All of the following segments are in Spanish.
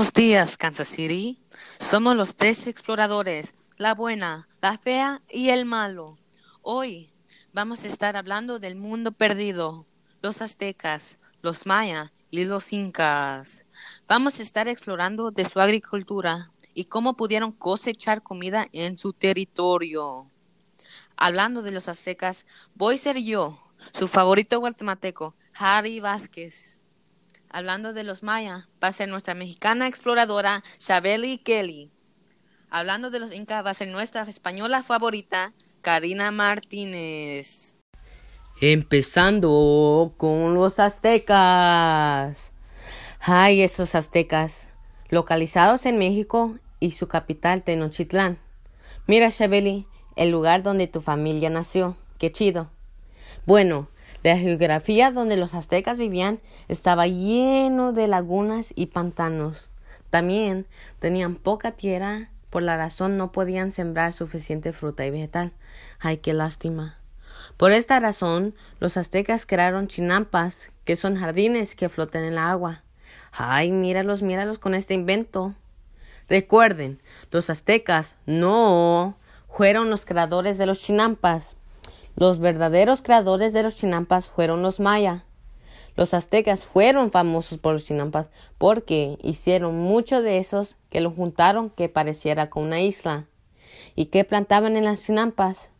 Buenos días, Kansas City. Somos los tres exploradores, la buena, la fea y el malo. Hoy vamos a estar hablando del mundo perdido, los aztecas, los mayas y los incas. Vamos a estar explorando de su agricultura y cómo pudieron cosechar comida en su territorio. Hablando de los aztecas, voy a ser yo, su favorito guatemalteco, Harry Vázquez. Hablando de los mayas, va a ser nuestra mexicana exploradora, Chabeli Kelly. Hablando de los incas, va a ser nuestra española favorita, Karina Martínez. Empezando con los aztecas. Ay, esos aztecas, localizados en México y su capital, Tenochtitlán. Mira, Chabeli, el lugar donde tu familia nació. Qué chido. Bueno, la geografía donde los aztecas vivían estaba lleno de lagunas y pantanos. También tenían poca tierra, por la razón no podían sembrar suficiente fruta y vegetal. Ay, qué lástima. Por esta razón, los aztecas crearon chinampas, que son jardines que flotan en el agua. Ay, míralos, míralos con este invento. Recuerden, los aztecas no fueron los creadores de los chinampas. Los verdaderos creadores de los chinampas fueron los maya. Los aztecas fueron famosos por los chinampas porque hicieron mucho de esos que lo juntaron que pareciera con una isla. ¿Y qué plantaban en las chinampas?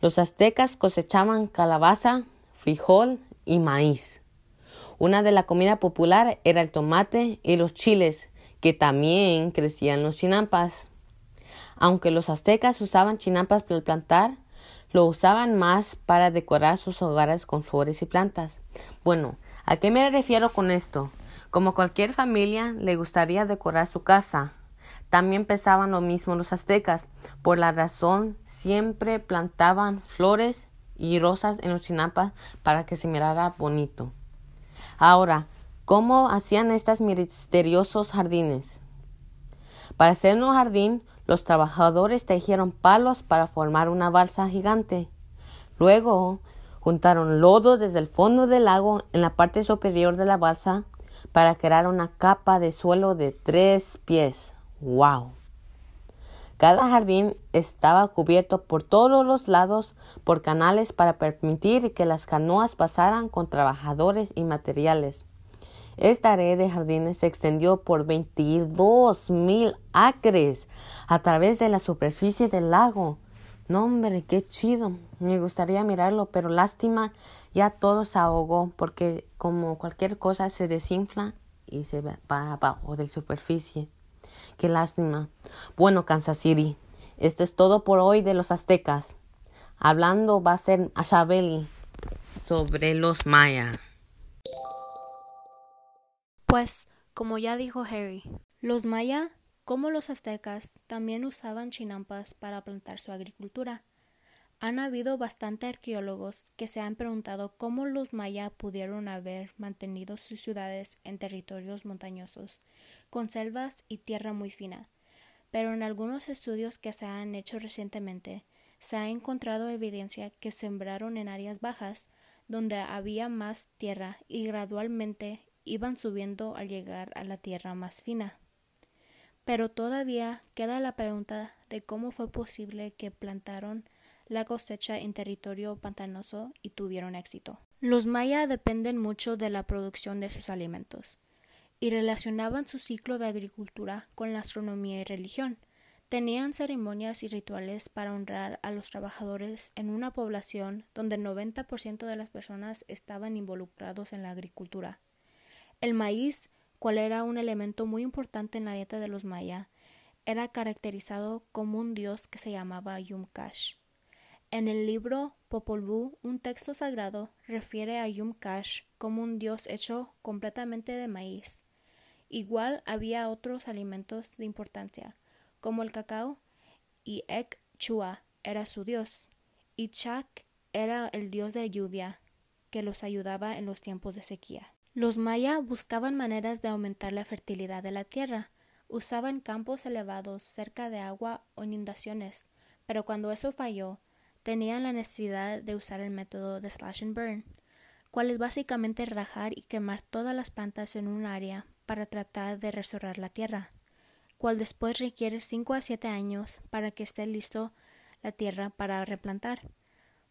Los aztecas cosechaban calabaza, frijol y maíz. Una de la comida popular era el tomate y los chiles, que también crecían los chinampas. Aunque los aztecas usaban chinampas para plantar, lo usaban más para decorar sus hogares con flores y plantas. Bueno, ¿a qué me refiero con esto? Como cualquier familia le gustaría decorar su casa. También pensaban lo mismo los aztecas. Por la razón, siempre plantaban flores y rosas en los chinampas para que se mirara bonito. Ahora, ¿cómo hacían estos misteriosos jardines? Para hacer un jardín, los trabajadores tejieron palos para formar una balsa gigante. Luego juntaron lodo desde el fondo del lago en la parte superior de la balsa para crear una capa de suelo de tres pies. ¡Wow! Cada jardín estaba cubierto por todos los lados por canales para permitir que las canoas pasaran con trabajadores y materiales. Esta red de jardines se extendió por 22 mil acres a través de la superficie del lago. No, hombre, qué chido. Me gustaría mirarlo, pero lástima, ya todo se ahogó porque como cualquier cosa se desinfla y se va abajo de superficie. Qué lástima. Bueno, Kansas City, esto es todo por hoy de los aztecas. Hablando va a ser Ashabeli sobre los mayas. Pues, como ya dijo Harry, los maya, como los aztecas, también usaban chinampas para plantar su agricultura. Han habido bastante arqueólogos que se han preguntado cómo los maya pudieron haber mantenido sus ciudades en territorios montañosos, con selvas y tierra muy fina. Pero en algunos estudios que se han hecho recientemente, se ha encontrado evidencia que sembraron en áreas bajas, donde había más tierra y gradualmente iban subiendo al llegar a la tierra más fina. Pero todavía queda la pregunta de cómo fue posible que plantaron la cosecha en territorio pantanoso y tuvieron éxito. Los maya dependen mucho de la producción de sus alimentos y relacionaban su ciclo de agricultura con la astronomía y religión. Tenían ceremonias y rituales para honrar a los trabajadores en una población donde el 90% de las personas estaban involucrados en la agricultura. El maíz, cual era un elemento muy importante en la dieta de los maya, era caracterizado como un dios que se llamaba Yumkash. En el libro Popol Vuh, un texto sagrado refiere a Yumkash como un dios hecho completamente de maíz. Igual había otros alimentos de importancia, como el cacao, y Ek Chua era su dios, y Chak era el dios de lluvia, que los ayudaba en los tiempos de sequía. Los maya buscaban maneras de aumentar la fertilidad de la tierra. Usaban campos elevados cerca de agua o inundaciones, pero cuando eso falló, tenían la necesidad de usar el método de slash and burn, cual es básicamente rajar y quemar todas las plantas en un área para tratar de restaurar la tierra, cual después requiere cinco a siete años para que esté listo la tierra para replantar.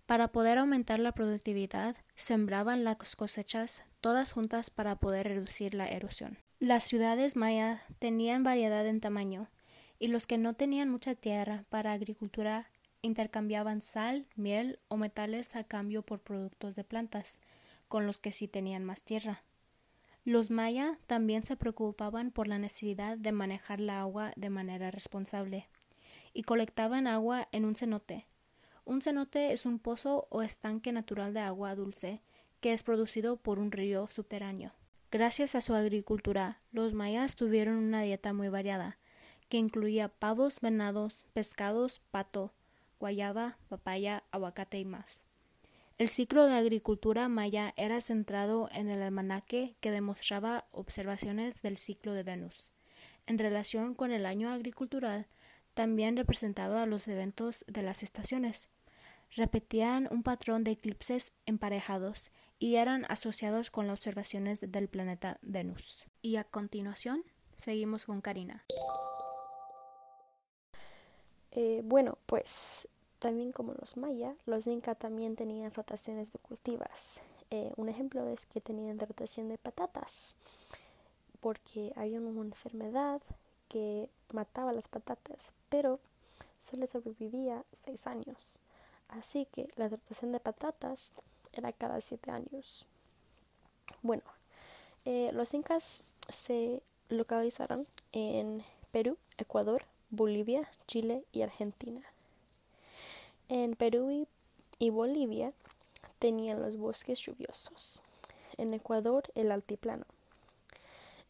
Para poder aumentar la productividad, sembraban las cosechas todas juntas para poder reducir la erosión. Las ciudades mayas tenían variedad en tamaño, y los que no tenían mucha tierra para agricultura intercambiaban sal, miel o metales a cambio por productos de plantas, con los que sí tenían más tierra. Los mayas también se preocupaban por la necesidad de manejar la agua de manera responsable y colectaban agua en un cenote, un cenote es un pozo o estanque natural de agua dulce que es producido por un río subterráneo. Gracias a su agricultura, los mayas tuvieron una dieta muy variada, que incluía pavos, venados, pescados, pato, guayaba, papaya, aguacate y más. El ciclo de agricultura maya era centrado en el almanaque que demostraba observaciones del ciclo de Venus. En relación con el año agricultural, también representaba los eventos de las estaciones repetían un patrón de eclipses emparejados y eran asociados con las observaciones del planeta Venus. Y a continuación, seguimos con Karina. Eh, bueno, pues también como los mayas, los incas también tenían rotaciones de cultivas. Eh, un ejemplo es que tenían rotación de patatas, porque había una enfermedad que mataba las patatas, pero solo sobrevivía seis años. Así que la rotación de patatas era cada siete años. Bueno, eh, los incas se localizaron en Perú, Ecuador, Bolivia, Chile y Argentina. En Perú y, Bolivia tenían los bosques lluviosos. En Ecuador el altiplano.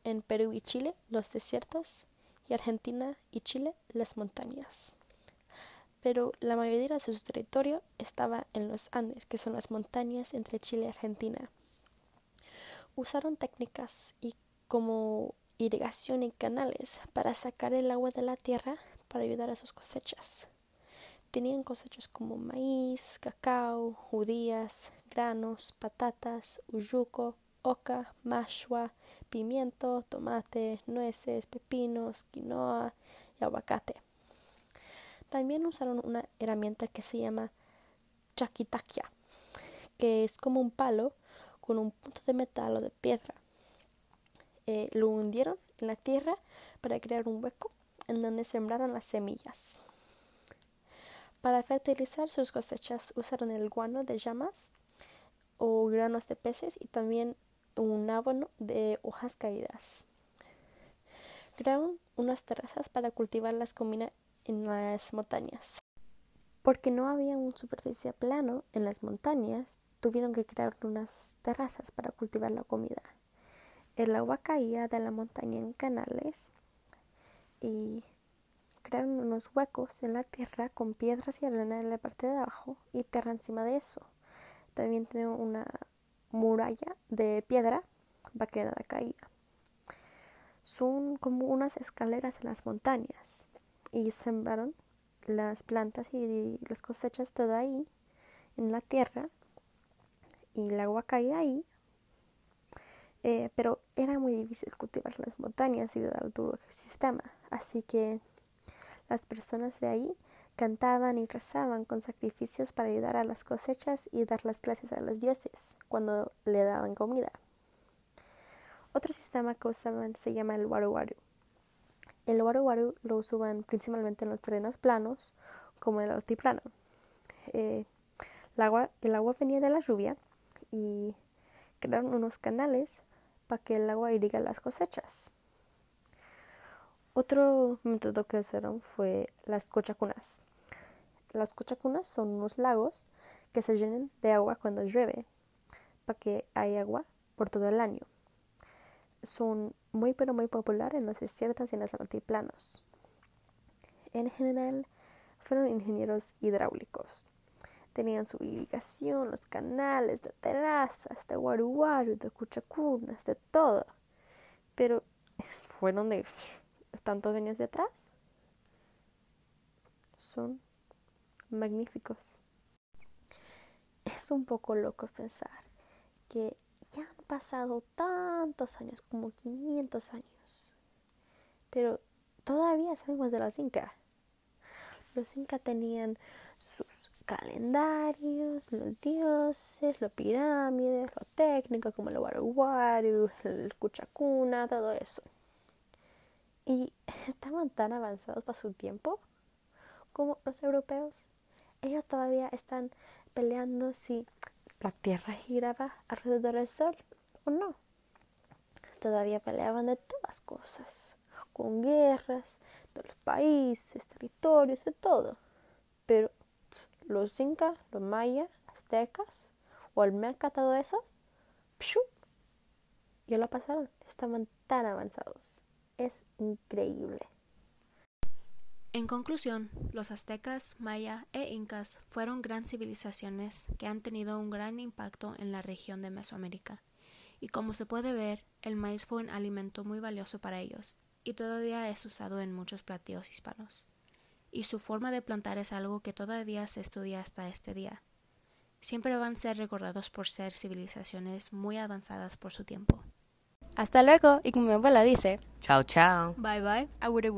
En Perú y Chile los desiertos y Argentina y Chile las montañas pero la mayoría de su territorio estaba en los Andes, que son las montañas entre Chile y Argentina. Usaron técnicas y como irrigación y canales para sacar el agua de la tierra para ayudar a sus cosechas. Tenían cosechas como maíz, cacao, judías, granos, patatas, uyuco, oca, mashua, pimiento, tomate, nueces, pepinos, quinoa y aguacate. También usaron una herramienta que se llama chaquitaquia, que es como un palo con un punto de metal o de piedra. Eh, lo hundieron en la tierra para crear un hueco en donde sembraron las semillas. Para fertilizar sus cosechas usaron el guano de llamas o granos de peces y también un abono de hojas caídas. Crearon unas terrazas para cultivar las en las montañas. Porque no había una superficie plano en las montañas, tuvieron que crear unas terrazas para cultivar la comida. El agua caía de la montaña en canales y crearon unos huecos en la tierra con piedras y arena en la parte de abajo y tierra encima de eso. También tenían una muralla de piedra para que nada caía. Son como unas escaleras en las montañas y sembraron las plantas y las cosechas todo ahí en la tierra y el agua caía ahí eh, pero era muy difícil cultivar las montañas debido al duro sistema. Así que las personas de ahí cantaban y rezaban con sacrificios para ayudar a las cosechas y dar las clases a los dioses cuando le daban comida. Otro sistema que usaban se llama el waru waru el waru waru lo usaban principalmente en los terrenos planos, como el altiplano. Eh, el, agua, el agua venía de la lluvia y crearon unos canales para que el agua irriga las cosechas. Otro método que usaron fue las cochacunas. Las cochacunas son unos lagos que se llenan de agua cuando llueve, para que haya agua por todo el año son muy pero muy populares en los desiertos y en los altiplanos. En general, fueron ingenieros hidráulicos. Tenían su irrigación, los canales, de terrazas, de guaruguaru, de cuchacunas, de todo. Pero fueron de tantos años de atrás. Son magníficos. Es un poco loco pensar que pasado tantos años, como 500 años. Pero todavía sabemos de los incas. Los incas tenían sus calendarios, los dioses, las pirámides, lo técnico como el Waru el Kuchakuna, todo eso. Y estaban tan avanzados para su tiempo como los europeos. Ellos todavía están peleando si la Tierra giraba alrededor del Sol o no. Todavía peleaban de todas cosas, con guerras, de los países, territorios, de todo. Pero los incas, los mayas, aztecas, olmecas, todo eso, ya lo pasaron, estaban tan avanzados. Es increíble. En conclusión, los aztecas, maya e incas fueron gran civilizaciones que han tenido un gran impacto en la región de Mesoamérica. Y como se puede ver, el maíz fue un alimento muy valioso para ellos, y todavía es usado en muchos platillos hispanos. Y su forma de plantar es algo que todavía se estudia hasta este día. Siempre van a ser recordados por ser civilizaciones muy avanzadas por su tiempo. Hasta luego, y como mi abuela dice, chao chao. Bye bye, aure